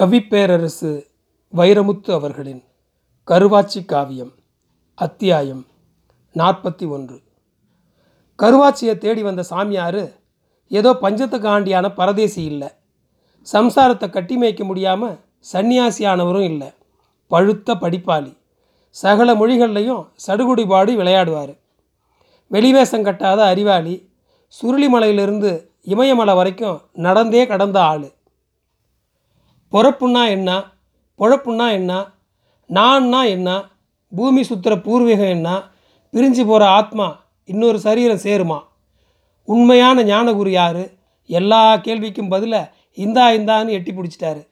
கவிப்பேரரசு வைரமுத்து அவர்களின் கருவாச்சி காவியம் அத்தியாயம் நாற்பத்தி ஒன்று. கருவாச்சியை தேடி வந்த சாமியார் ஏதோ பஞ்சத்துக்கு ஆண்டியான பரதேசி இல்லை. சம்சாரத்தை கட்டி மேய்க்க முடியாமல் சன்னியாசியானவரும் இல்லை. பழுத்த படிப்பாளி. சகல மொழிகள்லையும் சடுகுடிபாடு விளையாடுவார். வெளிவேஷம் கட்டாத அறிவாளி. சுருளிமலையிலிருந்து இமயமலை வரைக்கும் நடந்தே கடந்த ஆள். பிறப்புன்னா என்ன? பொழப்புன்னா என்ன? நான்னா என்ன? பூமி சுத்துற பூர்வீகம் என்ன? பிரிஞ்சு போகிற ஆத்மா இன்னொரு சரீரம் சேருமா? உண்மையான ஞானகுரு யார்? எல்லா கேள்விக்கும் பதிலை இந்தா இந்தான்னு எட்டி பிடிச்சிட்டாரு.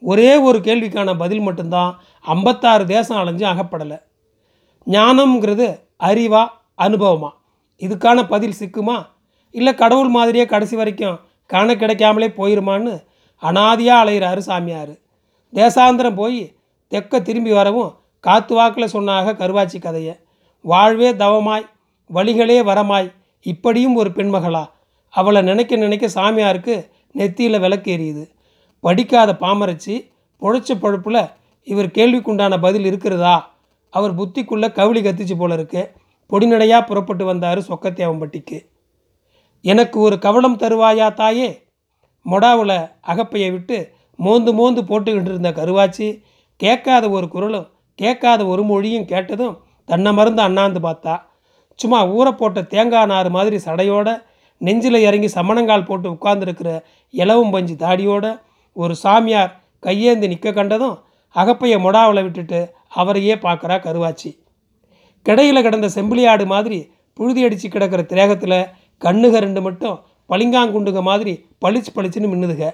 ஒரே ஒரு கேள்விக்கான பதில் மட்டும்தான் ஐம்பத்தாறு தேசம் அலைஞ்சு அகப்படலை. ஞானம்ங்கிறது அறிவா அனுபவமா? இதுக்கான பதில் சிக்குமா? இல்லை கடவுள் மாதிரியே கடைசி வரைக்கும் காண கிடைக்காமலே போயிருமான்னு அனாதியாக அலைகிறாரு சாமியார். தேசாந்திரம் போய் தெக்க திரும்பி வரவும் காத்து வாக்கில் சொன்னாக கருவாச்சி கதையை. வாழ்வே தவமாய் வழிகளே வரமாய் இப்படியும் ஒரு பெண்மகளா? அவளை நினைக்க நினைக்க சாமியாருக்கு நெத்தியில் விளக்கு எரியுது. படிக்காத பாமரச்சி பொழைச்ச பொழப்பில் இவர் கேள்விக்குண்டான பதில் இருக்கிறதா? அவர் புத்திக்குள்ளே கவுளி கத்திச்சு போல இருக்கு. பொடிநடையாக புறப்பட்டு வந்தார் சொக்கத்தேவம்பட்டிக்கு. எனக்கு ஒரு கவலம் தருவாயா தாயே? மொடாவில் அகப்பையை விட்டு மோந்து மோந்து போட்டுக்கிட்டு இருந்த கருவாச்சி கேட்காத ஒரு குரலும் கேட்காத ஒரு மொழியும் கேட்டதும் தன்னை மறந்து அண்ணாந்து பார்த்தா. சும்மா ஊற போட்ட தேங்காய் நாறு மாதிரி சடையோட நெஞ்சில் இறங்கி சமணங்கால் போட்டு உட்கார்ந்துருக்கிற இலவும் பஞ்சு தாடியோட ஒரு சாமியார் கையேந்து நிற்க கண்டதும் அகப்பையை மொடாவில் விட்டுட்டு அவரையே பார்க்குறா கருவாச்சி. கிடையில் கிடந்த செம்பிளியாடு மாதிரி புழுதி அடித்து கிடக்கிற திரேகத்தில் கண்ணுக ரெண்டு மட்டும் பளிங்காங்குண்டுங்க மாதிரி பளிச்சு பளிச்சுன்னு மின்னுதுக.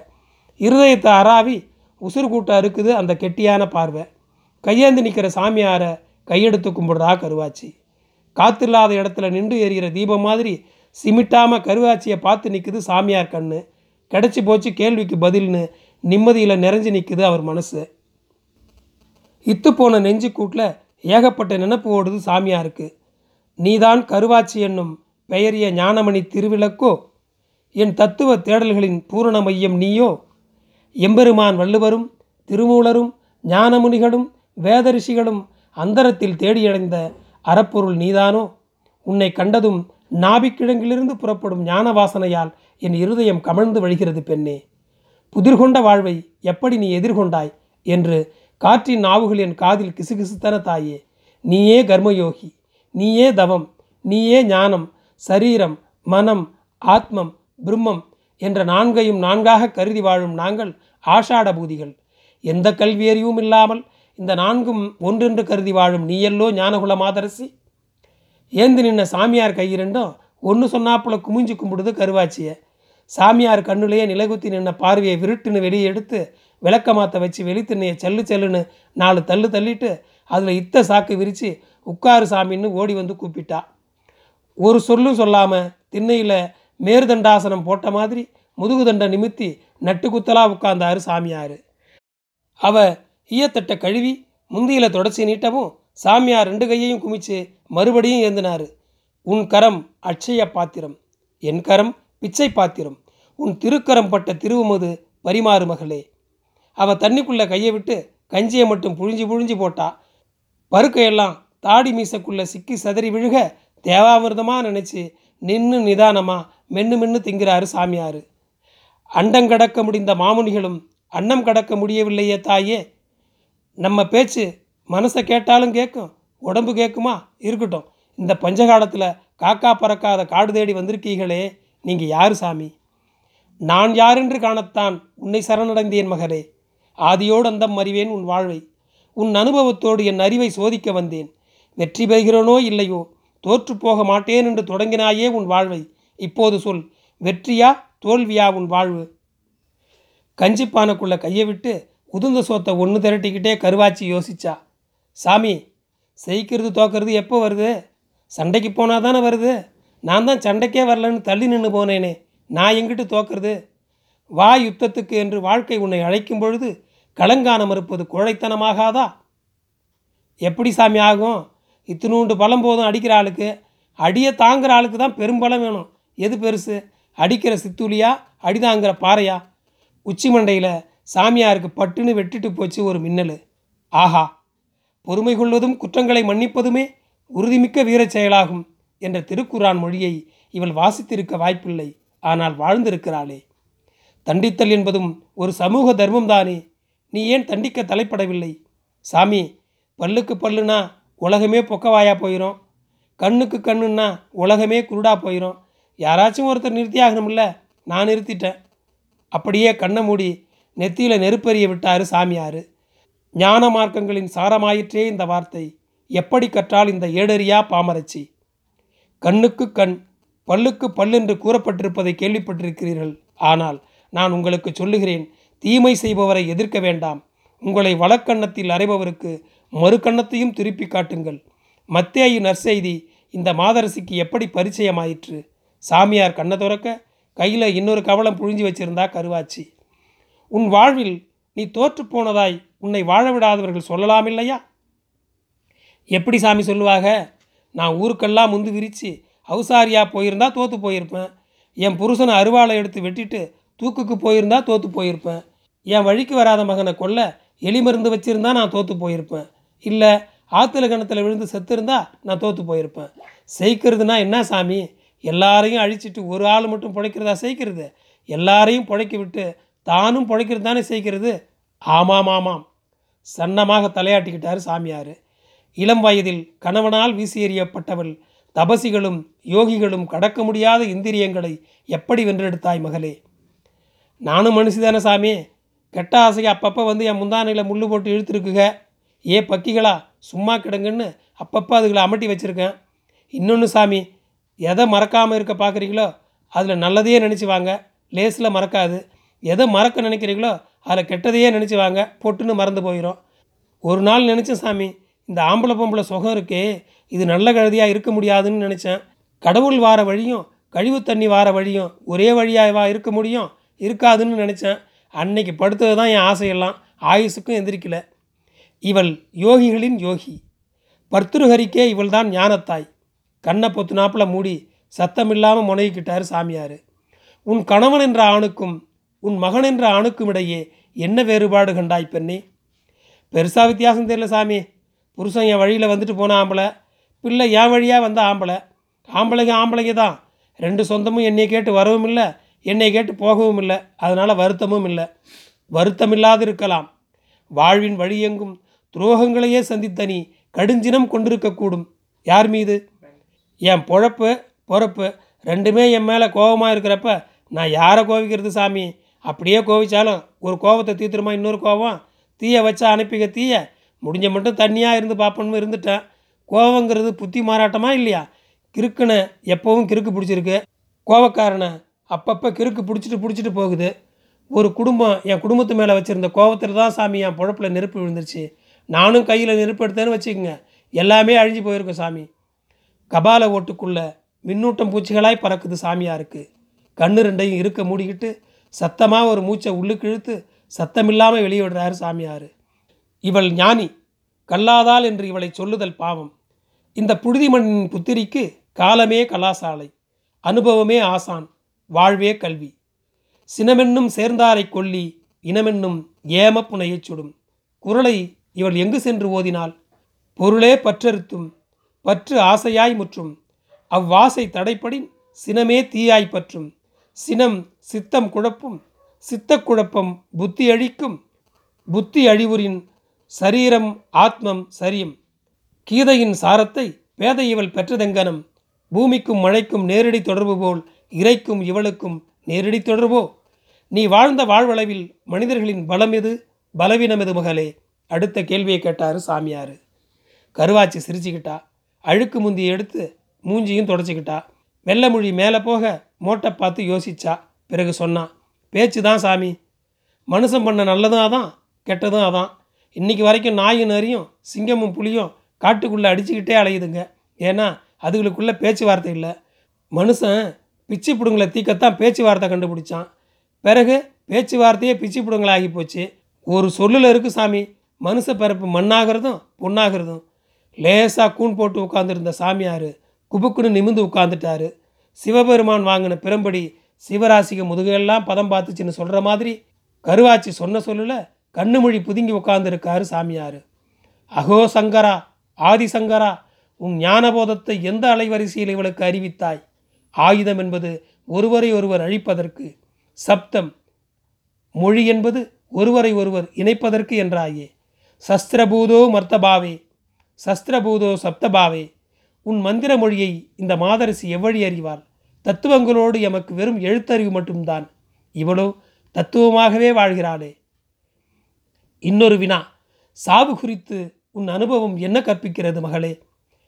இருதயத்தை அறாவி உசுறு கூட்ட அறுக்குது அந்த கெட்டியான பார்வை. கையேந்து நிற்கிற சாமியாரை கையெடுத்து கும்பிடுறா கருவாச்சி. காத்தில்லாத இடத்துல நின்று எறிகிற தீபம் மாதிரி சிமிட்டாமல் கருவாச்சியை பார்த்து நிற்குது சாமியார் கண்ணு. கிடச்சி போச்சு கேள்விக்கு பதில்னு நிம்மதியில் நிறைஞ்சு நிற்குது அவர் மனசு. இத்து போன நெஞ்சுக்கூட்டில் ஏகப்பட்ட நினப்பு ஓடுது சாமியாருக்கு. நீதான் கருவாச்சி என்னும் பெயரிய ஞானமணி திருவிளக்கோ என் தத்துவ தேடல்களின் பூரண மையம் நீயோ? எம்பெருமான் வள்ளுவரும் திருமூலரும் ஞானமுனிகளும் வேதரிஷிகளும் அந்தரத்தில் தேடியடைந்த அறப்பொருள் நீதானோ? உன்னை கண்டதும் நாபிக்கிழங்கிலிருந்து புறப்படும் ஞான வாசனையால் என் இருதயம் கமழ்ந்து வழிகிறது பெண்ணே. புதிர்கொண்ட வாழ்வை எப்படி நீ எதிர்கொண்டாய்? என்று காற்றின் நாவுகள் என் காதில் கிசுகிசுத்தன தாயே. நீயே கர்மயோகி நீயே தவம் நீயே ஞானம் சரீரம் மனம் ஆத்மம் பிரம்மம் என்ற நான்கையும் நான்காக கருதி வாழும் நாங்கள் ஆஷாட பூதிகள். எந்த கல்வியறிவும் இல்லாமல் இந்த நான்கும் ஒன்றென்று கருதி வாழும் நீயல்லோ ஞானகுல மாதரசி? ஏந்து நின்ன சாமியார் கையிரண்டும் ஒன்று சொன்னாப்புல குமிஞ்சு கும்பிடுது கருவாச்சியை. சாமியார் கண்ணுலேயே நிலகுத்தி நின்ன பார்வையை விருட்டுன்னு வெளியே எடுத்து விளக்கமாத்த வச்சு வெளித்திண்ணையை செல்லு செல்லுன்னு நாலு தள்ளு தள்ளிட்டு அதில் இத்த சாக்கு விரித்து உட்காரு சாமின்னு ஓடி வந்து கூப்பிட்டா. ஒரு சொல்லும் சொல்லாமல் திண்ணையில் மேருதண்டாசனம் போட்ட மாதிரி முதுகுதண்டை நிமித்தி நட்டுக்குத்தலாக உட்கார்ந்தாரு சாமியார். அவ ஈயத்தட்டை கழுவி முந்தியில் தொடச்சி நீட்டவும் சாமியார் ரெண்டு கையையும் குமிச்சு மறுபடியும் ஏந்தினார். உன் கரம் அட்சய பாத்திரம் என் கரம் பிச்சை பாத்திரம் உன் திருக்கரம் பட்ட திருவுமது பரிமாறு மகளே. அவ தண்ணிக்குள்ளே கையை விட்டு கஞ்சியை மட்டும் புழிஞ்சு புழிஞ்சு போட்டா. பருக்கையெல்லாம் தாடி மீசக்குள்ளே சிக்கி சதறி விழுக தேவாமிர்தமாக நினச்சி நின்று நிதானமாக மென்று மென்று திங்கிறாரு சாமியார். அண்டங்கடக்க முடிந்த மாமுனிகளும் அன்னம் கடக்க முடியவில்லையே தாயே. நம்ம பேச்சு மனசை கேட்டாலும் கேட்கும் உடம்பு கேட்குமா இருக்கட்டும். இந்த பஞ்சகாலத்தில் காக்கா பறக்காத காடு தேடி வந்திருக்கீங்களே நீங்கள் யார் சாமி? நான் யாரென்று காணத்தான் உன்னை சரணடைந்தேன் மகரே ஆதியோடு அந்தம் அறிவேன் உன் வாழ்வை. உன் அனுபவத்தோடு என் அறிவை சோதிக்க வந்தேன். வெற்றி பெறுகிறனோ இல்லையோ தோற்று போக மாட்டேன் என்று தொடங்கினாயே உன் வாழ்வை. இப்போது சொல் வெற்றியா தோல்வியா உன் வாழ்வு? கஞ்சிப்பானைக்குள்ளே கையை விட்டு உதுந்த சோத்தை ஒன்று திரட்டிக்கிட்டே கருவாச்சி யோசிச்சா. சாமி செய்கிறது தோக்கிறது எப்போ வருது? சண்டைக்கு போனால் தானே வருது? நான் தான் சண்டைக்கே வரலன்னு தள்ளி நின்று போனேனே. நான் எங்கிட்டு தோக்கிறது? வா யுத்தத்துக்கு என்று வாழ்க்கை உன்னை அழைக்கும் பொழுது களங்கான மறுப்பது குழைத்தனமாகாதா? எப்படி சாமி ஆகும்? இத்தினூண்டு பலம் போதும் அடிக்கிற ஆளுக்கு. அடியை தாங்குற ஆளுக்கு தான் பெரும்பலம் வேணும். எது பெருசு? அடிக்கிற சித்தூலியா அடிதாங்கிற பாறையா? உச்சி மண்டையில் சாமியாருக்கு பட்டுன்னு வெட்டிட்டு போச்சு ஒரு மின்னல். ஆஹா! பொறுமை கொள்வதும் குற்றங்களை மன்னிப்பதுமே உறுதிமிக்க வீரச் செயலாகும் என்ற திருக்குரான் மொழியை இவள் வாசித்திருக்க வாய்ப்பில்லை. ஆனால் வாழ்ந்திருக்கிறாளே. தண்டித்தல் என்பதும் ஒரு சமூக தர்மம் தானே நீ ஏன் தண்டிக்க தலைப்படவில்லை? சாமி பல்லுக்கு பல்லுனா உலகமே பொக்கவாயா போயிடும் கண்ணுக்கு கண்ணுன்னா உலகமே குருடா போயிடும் யாராச்சும் ஒருத்தர் நிறுத்தியாகணும்ல? நான் நிறுத்திட்டேன். அப்படியே கண்ணை மூடி நெத்தியில் நெருப்பெறிய விட்டார் சாமியார். ஞான மார்க்கங்களின் சாரமாயிற்றே இந்த வார்த்தை. எப்படி கற்றால் இந்த ஏடறியா பாமரச்சி? கண்ணுக்கு கண் பல்லுக்கு பல் என்று கூறப்பட்டிருப்பதை கேள்விப்பட்டிருக்கிறீர்கள். ஆனால் நான் உங்களுக்கு சொல்லுகிறேன் தீமை செய்பவரை எதிர்க்க வேண்டாம். உங்களை வலக்கண்ணத்தில் அறைபவருக்கு மறு கண்ணத்தையும் திருப்பி காட்டுங்கள். மத்தேயு நற்செய்தி இந்த மாதரசிக்கு எப்படி பரிச்சயமாயிற்று? சாமியார் கண்ணை துறக்க கையில் இன்னொரு கவலம் புழிஞ்சு வச்சிருந்தா கருவாச்சி. உன் வாழ்வில் நீ தோற்று போனதாய் உன்னை வாழ விடாதவர்கள் சொல்லலாம் இல்லையா? எப்படி சாமி சொல்லுவாங்க நான் ஊருக்கெல்லாம் முந்து விரித்து அவுசாரியாக போயிருந்தா தோற்று போயிருப்பேன். என் புருஷனை அருவாளை எடுத்து வெட்டிட்டு தூக்குக்கு போயிருந்தா தோற்று போயிருப்பேன். என் வழிக்கு வராத மகனை கொல்ல எலி மருந்து வச்சுருந்தா நான் தோற்று போயிருப்பேன். இல்லை ஆற்றுல கிணத்துல விழுந்து செத்துருந்தா நான் தோற்று போயிருப்பேன். செய்க்கிறதுனா என்ன சாமி? எல்லாரையும் அழிச்சிட்டு ஒரு ஆள் மட்டும் பிழைக்கிறதா செய்கிறது? எல்லாரையும் பிழைக்க விட்டு தானும் பிழைக்கிறது தானே செய்கிறது? ஆமாம் ஆமாம். சன்னமாக தலையாட்டிக்கிட்டார் சாமியார். இளம் வயதில் கணவனால் வீசி எறியப்பட்டவள் தபசிகளும் யோகிகளும் கடக்க முடியாத இந்திரியங்களை எப்படி வென்றெடுத்தாய் மகளே? நானும் மனுஷிதானே சாமி. கெட்ட ஆசையை அப்பப்போ வந்து என் முந்தானையில் முள்ளு போட்டு இழுத்துருக்குங்க ஏ பக்கிகளா சும்மா கிடங்குன்னு அப்பப்போ அதுகளை அமட்டி வச்சுருக்கேன். இன்னொன்று சாமி எதை மறக்காமல் இருக்க பார்க்குறீங்களோ அதில் நல்லதையே நினச்சி வாங்க. லேஸில் மறக்காது. எதை மறக்க நினைக்கிறீங்களோ அதில் கெட்டதையே நினச்சி வாங்க. பொட்டுன்னு மறந்து போயிடும் ஒரு நாள் நினச்சேன் சாமி இந்த ஆம்பளை பொம்பளை சுகம் இருக்கே இது நல்ல கழுதியாக இருக்க முடியாதுன்னு நினச்சேன். கடவுள் வார வழியும் கழிவு தண்ணி வார வழியும் ஒரே வழியாகவா இருக்க முடியும் இருக்காதுன்னு நினச்சேன். அன்னைக்கு படுத்தது தான் என் ஆசையெல்லாம். ஆயுசுக்கும் எந்திரிக்கல. இவள் யோகிகளின் யோகி. பர்த்துருஹரிக்கே இவள் தான் ஞானத்தாய். கண்ணை பொத்துனாப்பில் மூடி சத்தமில்லாமல் முனைகிட்டார் சாமியார். உன் கணவன் என்ற ஆணுக்கும் உன் மகன் என்ற ஆணுக்கும் இடையே என்ன வேறுபாடு கண்டாய் பெண்ணே? பெருசாக வித்தியாசம் தெரியல சாமி. புருஷன் என் வழியில் வந்துட்டு போன ஆம்பளை பிள்ளை என் வழியாக வந்த ஆம்பளை. ஆம்பளைங்க ஆம்பளைங்க தான் ரெண்டு சொந்தமும் என்னை கேட்டு வரவும் இல்லை என்னை கேட்டு போகவும் இல்லை. அதனால் வருத்தமும் இல்லை. வருத்தமில்லாது இருக்கலாம். வாழ்வின் வழியெங்கும் துரோகங்களையே சந்தித்த நீ கடுஞ்சினம் கொண்டிருக்கக்கூடும். யார் மீது? என் பொழப்பு பொறுப்பு ரெண்டுமே என் மேலே கோபமாக இருக்கிறப்ப நான் யாரை கோவிக்கிறது சாமி? அப்படியே கோவிச்சாலும் ஒரு கோபத்தை தீர்த்துருமா இன்னொரு கோபம் தீயை வச்சா அனுப்பிக்க தீய? முடிஞ்ச மட்டும் தண்ணியாக இருந்து பார்ப்போன்னு இருந்துட்டேன். கோவங்கிறது புத்தி மாறாட்டமா இல்லையா? கிறுக்குன்னு எப்போவும் கிறுக்கு பிடிச்சிருக்கு. கோவக்காரனை அப்பப்போ கிறுக்கு பிடிச்சிட்டு பிடிச்சிட்டு போகுது. ஒரு குடும்பம் என் குடும்பத்து மேலே வச்சுருந்த கோவத்தில் தான் சாமி என் பொழப்பில் நெருப்பு விழுந்துருச்சு. நானும் கையில் நெருப்பு எடுத்தேன்னு வச்சுக்கோங்க. எல்லாமே அழிஞ்சு போயிருக்கும் சாமி. கபால ஓட்டுக்குள்ள மின்னூட்டம் பூச்சிகளாய் பறக்குது சாமியாருக்கு. கண்ணு ரெண்டையும் இருக்க மூடிக்கிட்டு சத்தமாக ஒரு மூச்சை உள்ளுக்கு இழுத்து சத்தமில்லாமல் வெளியிடுறாரு சாமியார். இவள் ஞானி கல்லாதாள் என்று இவளை சொல்லுதல் பாவம். இந்த புழுதி மண்ணின் புத்திரிக்கு காலமே கலாசாலை அனுபவமே ஆசான் வாழ்வே கல்வி. சினமென்னும் சேர்ந்தாரை கொல்லி இனமென்னும் ஏம சுடும். குரலை இவள் எங்கு சென்று ஓதினாள்? பொருளே பற்றறுத்தும் பற்று ஆசையாய் முற்றும். அவ்வாசை தடைப்படின் சினமே தீயாய் பற்றும். சினம் சித்தம் குழப்பும் சித்த குழப்பம் புத்தி அழிக்கும். புத்தி அழிவுரின் சரீரம் ஆத்மம் சரியும். கீதையின் சாரத்தை பேத இவள் பெற்றதெங்கனம். பூமிக்கும் மழைக்கும் நேரடி தொடர்பு போல் இறைக்கும் இவளுக்கும் நேரடி தொடர்போ? நீ வாழ்ந்த வாழ்வளவில் மனிதர்களின் பலம் எது பலவீனம் எது மகளே? அடுத்த கேள்வியை கேட்டார் சாமியார். கருவாச்சி சிரிச்சுக்கிட்டா அழுக்கு முந்தி எடுத்து மூஞ்சியும் தொடச்சிக்கிட்டா. வெள்ளமொழி மேலே போக மோட்டை பார்த்து யோசிச்சா. பிறகு சொன்னான் பேச்சு தான் சாமி. மனுஷன் பண்ண நல்லதும் அதான் கெட்டதும் அதான். இன்றைக்கி வரைக்கும் நாயும் நரியும் சிங்கமும் புலியும் காட்டுக்குள்ளே அடிச்சுக்கிட்டே அலையுதுங்க. ஏன்னா அதுகளுக்குள்ளே பேச்சுவார்த்தை இல்லை. மனுஷன் பிச்சு பிடுங்களை தீக்கத்தான் பேச்சுவார்த்தை கண்டுபிடிச்சான். பிறகு பேச்சுவார்த்தையே பிச்சு பிடுங்களாகி போச்சு. ஒரு சொல்லில் இருக்குது சாமி. மனுஷ பிறப்பு மண்ணாகிறதும் பொண்ணாகிறதும் லேசாக கூன் போட்டு உட்காந்துருந்த சாமியார் குபுக்குன்னு நிமிந்து உட்காந்துட்டாரு சிவபெருமான் வாங்கின பிறம்படி சிவராசிக்கு முதுகெல்லாம் பதம் பார்த்துச்சுன்னு சொல்கிற மாதிரி கருவாச்சி சொன்ன சொல்லல கண்ணுமொழி புதுங்கி உட்கார்ந்துருக்காரு சாமியார். அகோ சங்கரா ஆதி சங்கரா உன் ஞானபோதத்தை எந்த அலைவரிசையில் இவளுக்கு அறிவித்தாய்? ஆயுதம் என்பது ஒருவரை ஒருவர் அழிப்பதற்கு சப்தம் மொழி என்பது ஒருவரை ஒருவர் இணைப்பதற்கு என்றாயே. சஸ்திரபூதோ மர்த்தபாவே சஸ்திரபூதோ சப்தபாவே உன் மந்திர மொழியை இந்த மாதரசி எவ்வழி அறிவாள் தத்துவங்களோடு எமக்கு வெறும் எழுத்தறிவு மட்டும்தான். இவளோ தத்துவமாகவே வாழ்கிறாளே. இன்னொரு வினா சாவு குறித்து உன் அனுபவம் என்ன கற்பிக்கிறது மகளே?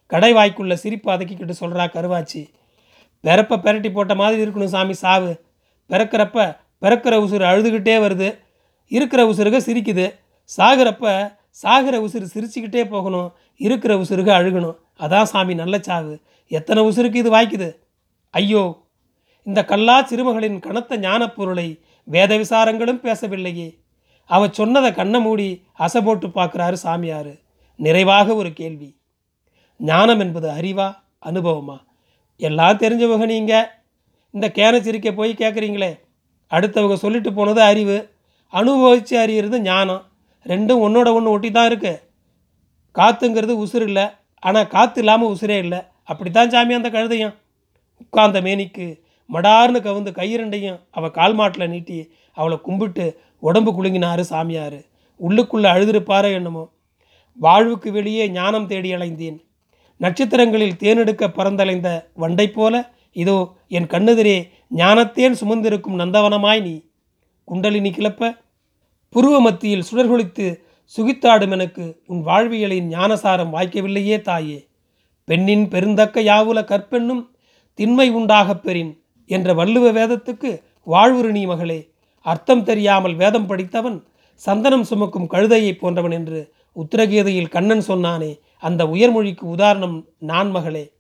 கடை வாய்க்குள்ள சிரிப்பு அதக்கிக்கிட்டு சொல்கிறா கருவாச்சி. பிறப்ப பெரட்டி போட்ட மாதிரி இருக்கணும் சாமி சாவு. பிறக்கிறப்ப பிறக்கிற உசுறு அழுதுகிட்டே வருது. இருக்கிற உசுருக சிரிக்குது. சாகிறப்ப சாகிற உசுறு சிரிச்சுக்கிட்டே போகணும். இருக்கிற உசுருக அழுகணும். அதான் சாமி நல்ல சாவு. எத்தனை உசுருக்கு இது வாய்க்குது? ஐயோ! இந்த கல்லா சிறுமகளின் கனத்த ஞானப்பொருளை வேத விசாரங்களும் பேசவில்லையே. அவ சொன்னதை கண்ணை மூடி அசை போட்டு பார்க்குறாரு சாமியார். நிறைவாக ஒரு கேள்வி. ஞானம் என்பது அறிவா அனுபவமா? எல்லாம் தெரிஞ்சவங்க நீங்கள் இந்த கேனச்சிரிக்கை போய் கேட்குறீங்களே அடுத்தவங்க சொல்லிட்டு போனது அறிவு. அனுபவித்து அறியிறது ஞானம். ரெண்டும் ஒன்றோட ஒன்று ஒட்டி தான் இருக்குது காற்றுங்கிறது உசுறு இல்லை. ஆனால் காற்று இல்லாமல் உசுரே இல்லை. அப்படித்தான் சாமி அந்த கழுதையும். உட்கார்ந்த மேனிக்கு மடார்னு கவுந்து கையிரண்டையும் அவள் கால் மாட்டில் நீட்டி அவளை கும்பிட்டு உடம்பு குலுங்கினாரு சாமியார். உள்ளுக்குள்ளே அழுதுருப்பாரோ என்னமோ. வாழ்வுக்கு வெளியே ஞானம் தேடி அலைந்தேன். நட்சத்திரங்களில் தேனெடுக்க பறந்தலைந்த வண்டை போல இதோ என் கண்ணெதிரே ஞானத்தேன் சுமந்திருக்கும் நந்தவனமாய் நீ. குண்டலினி கிளப்ப புருவ மத்தியில் சுடர்கொளித்து சுகித்தாடும் எனக்கு உன் வாழ்வியலின் ஞானசாரம் வாய்க்கவில்லையே தாயே. பெண்ணின் பெருந்தக்க யாவுல கற்பெண்ணும் திண்மை உண்டாகப் பெறின் என்ற வள்ளுவ வேதத்துக்கு வாழ்வுறு நீ மகளே. அர்த்தம் தெரியாமல் வேதம் படித்தவன் சந்தனம் சுமக்கும் கழுதையைப் போன்றவன் என்று உத்தரகீதையில் கண்ணன் சொன்னானே. அந்த உயர்மொழிக்கு உதாரணம் நான் மகளே.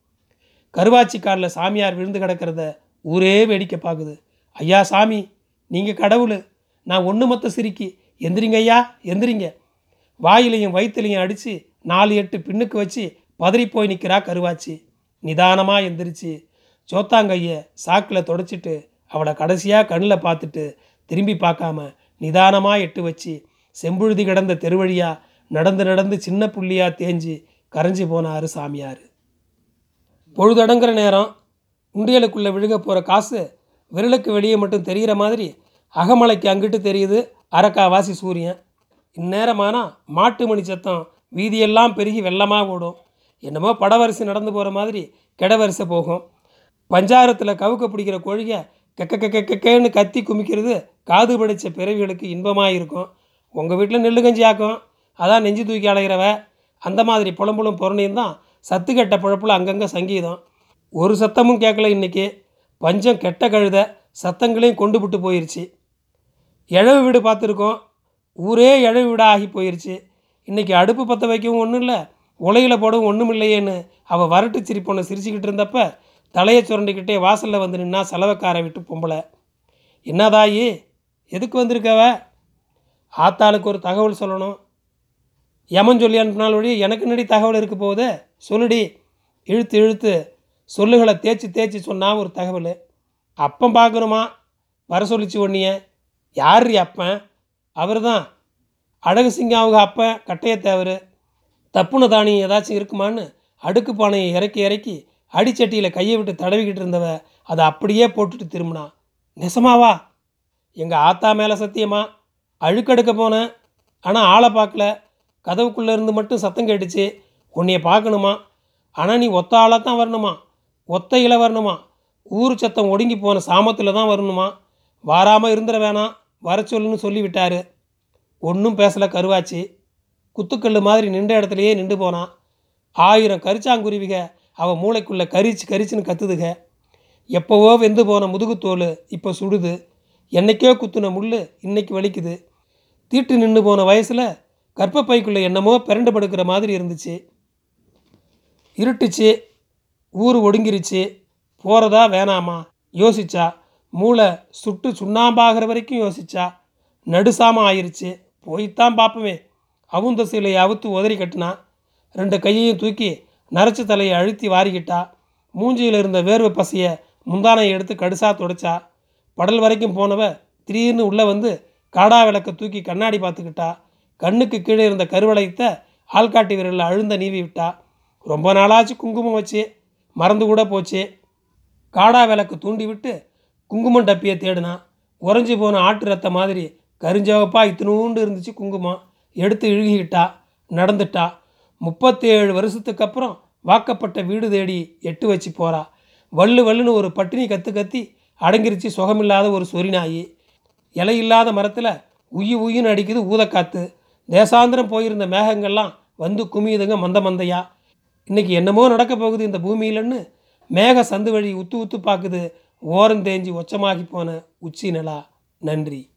கருவாச்சி காலில் சாமியார் விழுந்து கிடக்கிறத ஊரே வேடிக்கை பார்க்குது ஐயா சாமி நீங்கள் கடவுள். நான் ஒன்று மொத்த சிரிக்கி எந்திரிங்க ஐயா எந்திரிங்க. வாயிலையும் வயிற்றுலையும் அடித்து நாலு எட்டு பின்னுக்கு வச்சு பதறி போய் நிற்கிறா கருவாச்சி. நிதானமாக எந்திரிச்சு சோத்தாங்கைய சாக்கில் தொடச்சிட்டு அவளை கடைசியாக கண்ணில் பார்த்துட்டு திரும்பி பார்க்காம நிதானமாக எட்டு வச்சு செம்புழுதி கிடந்த தெருவழியாக நடந்து நடந்து சின்ன புள்ளியாக தேஞ்சு கரைஞ்சி போனார் சாமியார். பொழுதடங்குற நேரம் உண்டியலுக்குள்ளே விழுக போகிற காசு விரலுக்கு வெளியே மட்டும் தெரிகிற மாதிரி அகமலைக்கு அங்கிட்டு தெரியுது. அரக்காவாசி சூரியன். இந்நேரமானா மாட்டு மணி சத்தம். வீதியெல்லாம் பெருகி வெள்ளமாக ஓடும். என்னமோ படவரிசை நடந்து போகிற மாதிரி கெடவரிசை போகும். பஞ்சாரத்தில் கவுக்க பிடிக்கிற கோழியை கெக்க கெக்க கெக்கன்னு கத்தி குமிக்கிறது காது படித்த பிறவிகளுக்கு இன்பமாக இருக்கும் உங்கள் வீட்டில் நெல்லு கஞ்சி ஆக்கும். அதான் நெஞ்சு தூக்கி அலைகிறவ அந்த மாதிரி புலம்புலும் பொருணையும் தான் சத்து கெட்ட பிழப்பில் அங்கங்கே சங்கீதம். ஒரு சத்தமும் கேட்கல இன்னைக்கு. பஞ்சம் கெட்ட கழுத சத்தங்களையும் கொண்டு விட்டு போயிருச்சு. இழவு வீடு பார்த்துருக்கோம். ஊரே இழவு வீடாக ஆகி போயிருச்சு. இன்றைக்கி அடுப்பு பற்ற வைக்கவும் ஒன்றும் இல்லை. உலையில் போடவும் ஒன்றும் இல்லையேன்னு அவள் வரட்டு சிரிப்பொன்று சிரிச்சுக்கிட்டு இருந்தப்ப தலையை சுரண்டிக்கிட்டே வாசலில் வந்து நின்னா செலவக்காரை விட்டு பொம்பளை. என்னதாயி? எதுக்கு வந்திருக்கவ? ஆத்தாளுக்கு ஒரு தகவல் சொல்லணும். யமன் சொல்லி அனுப்பினால் வழி எனக்கு நடி தகவல் இருக்க போகுது? சொல்லுடி. இழுத்து இழுத்து சொல்லுகளை தேய்ச்சி தேய்ச்சி சொன்னால் ஒரு தகவல். அப்பம் பார்க்கணுமா? வர சொல்லிச்சு ஒன்றிய யார் அப்பன்? அவர் தான் அழகு சிங்கம் அவங்க அப்பன் கட்டையத்தேவர் தப்புன தானியம் ஏதாச்சும் இருக்குமான்னு அடுக்கு பானையை இறக்கி இறக்கி அடிச்சட்டியில் கையை விட்டு தடவிக்கிட்டு இருந்தவ அதை அப்படியே போட்டுட்டு திரும்பினா நெசமாவா எங்கள் ஆத்தா மேலே சத்தியமா? அழுக்கெடுக்க போனேன் ஆனால் ஆளை பார்க்கல. கதவுக்குள்ளே இருந்து மட்டும் சத்தம் கேட்டுச்சு. உன்னைய பார்க்கணுமா? ஆனால் நீ ஒத்த ஆளாக தான் வரணுமா? ஒத்தையில் வரணுமா? ஊர் சத்தம் ஒடுங்கி போன சாமத்தில் தான் வரணுமா? வாராமல் இருந்துட வேணாம். வர சொல்லுன்னு சொல்லிவிட்டாரு. ஒன்றும் பேசலை கருவாச்சு. குத்துக்கல் மாதிரி நின்ற இடத்துலையே நின்று போனான் ஆயிரம் கரிச்சாங்குருவிக அவள் மூளைக்குள்ளே கரிச்சு கரிச்சுன்னு கத்துதுக. எப்போவோ வெந்து போன முதுகுத்தோல் இப்போ சுடுது. என்னைக்கோ குத்துன முள் இன்னைக்கு வலிக்குது. தீட்டு நின்று போன வயசில் கற்பப்பைக்குள்ளே என்னமோ பிறண்டு படுக்கிற மாதிரி இருந்துச்சு. இருட்டுச்சு ஊர் ஒடுங்கிருச்சு. போகிறதா வேணாமா? யோசிச்சா மூளை சுட்டு சுண்ணாம்பாகிற வரைக்கும் யோசிச்சா நடுசாமம் ஆயிருச்சு. போய்த்தான் பார்ப்போமே அவுந்த சிலையை அவுத்து உதறி கட்டினா ரெண்டு கையையும் தூக்கி நரைச்ச தலையை அழுத்தி வாரிக்கிட்டா மூஞ்சியில் இருந்த வேர்வை பசியை முந்தானையை எடுத்து கடுசா துடைச்சா படல் வரைக்கும் போனவ திடீர்னு உள்ளே வந்து காடா விளக்க தூக்கி கண்ணாடி பார்த்துக்கிட்டா கண்ணுக்கு கீழே இருந்த கருவளையத்தை ஆள்காட்டி விரலில் அழுந்த நீவி விட்டா ரொம்ப நாளாச்சு குங்குமம் வச்சு மறந்து கூட போச்சு. காடா விளக்கு தூண்டி விட்டு குங்குமம் டப்பியை தேடினான் உறைஞ்சி போன ஆட்டு ரத்த மாதிரி கரிஞ்சவப்பா இத்தினூண்டு இருந்துச்சு குங்குமம். எடுத்து இழுகிக்கிட்டா நடந்துட்டா. முப்பத்தேழு வருஷத்துக்கு அப்புறம் வாக்கப்பட்ட வீடு தேடி எட்டு வச்சு போகிறா வள்ளு வள்ளுன்னு ஒரு பட்டினி கத்து கத்தி அடங்கிருச்சு சுகமில்லாத ஒரு சொரிநாயி. இலை இல்லாத மரத்தில் உயி உயின்னு அடிக்குது ஊதக்காத்து. தேசாந்திரம் போயிருந்த மேகங்கள்லாம் வந்து குமியுதுங்க மந்த மந்தையா. இன்னைக்கு என்னமோ நடக்க போகுது இந்த பூமியிலன்னு மேக சந்து வழி உத்து உத்து பார்க்குது ஓரம் தேஞ்சி ஒச்சமாகி போன உச்சி நிலா நன்றி.